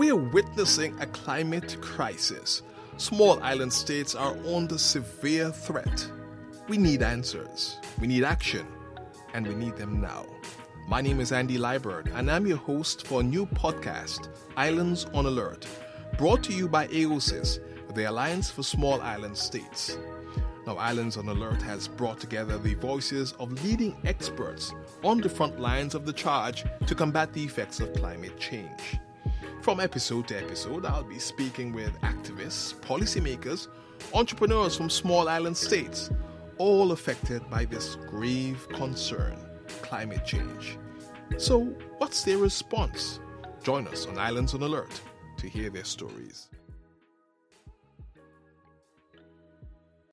We are witnessing a climate crisis. Small island states are under severe threat. We need answers, we need action, and we need them now. My name is Andy Liebert, and I'm your host for a new podcast, Islands on Alert, brought to you by AOSIS, the Alliance for Small Island States. Now, Islands on Alert has brought together the voices of leading experts on the front lines of the charge to combat the effects of climate change. From episode to episode, I'll be speaking with activists, policymakers, entrepreneurs from small island states, all affected by this grave concern climate change. So, what's their response? Join us on Islands on Alert to hear their stories.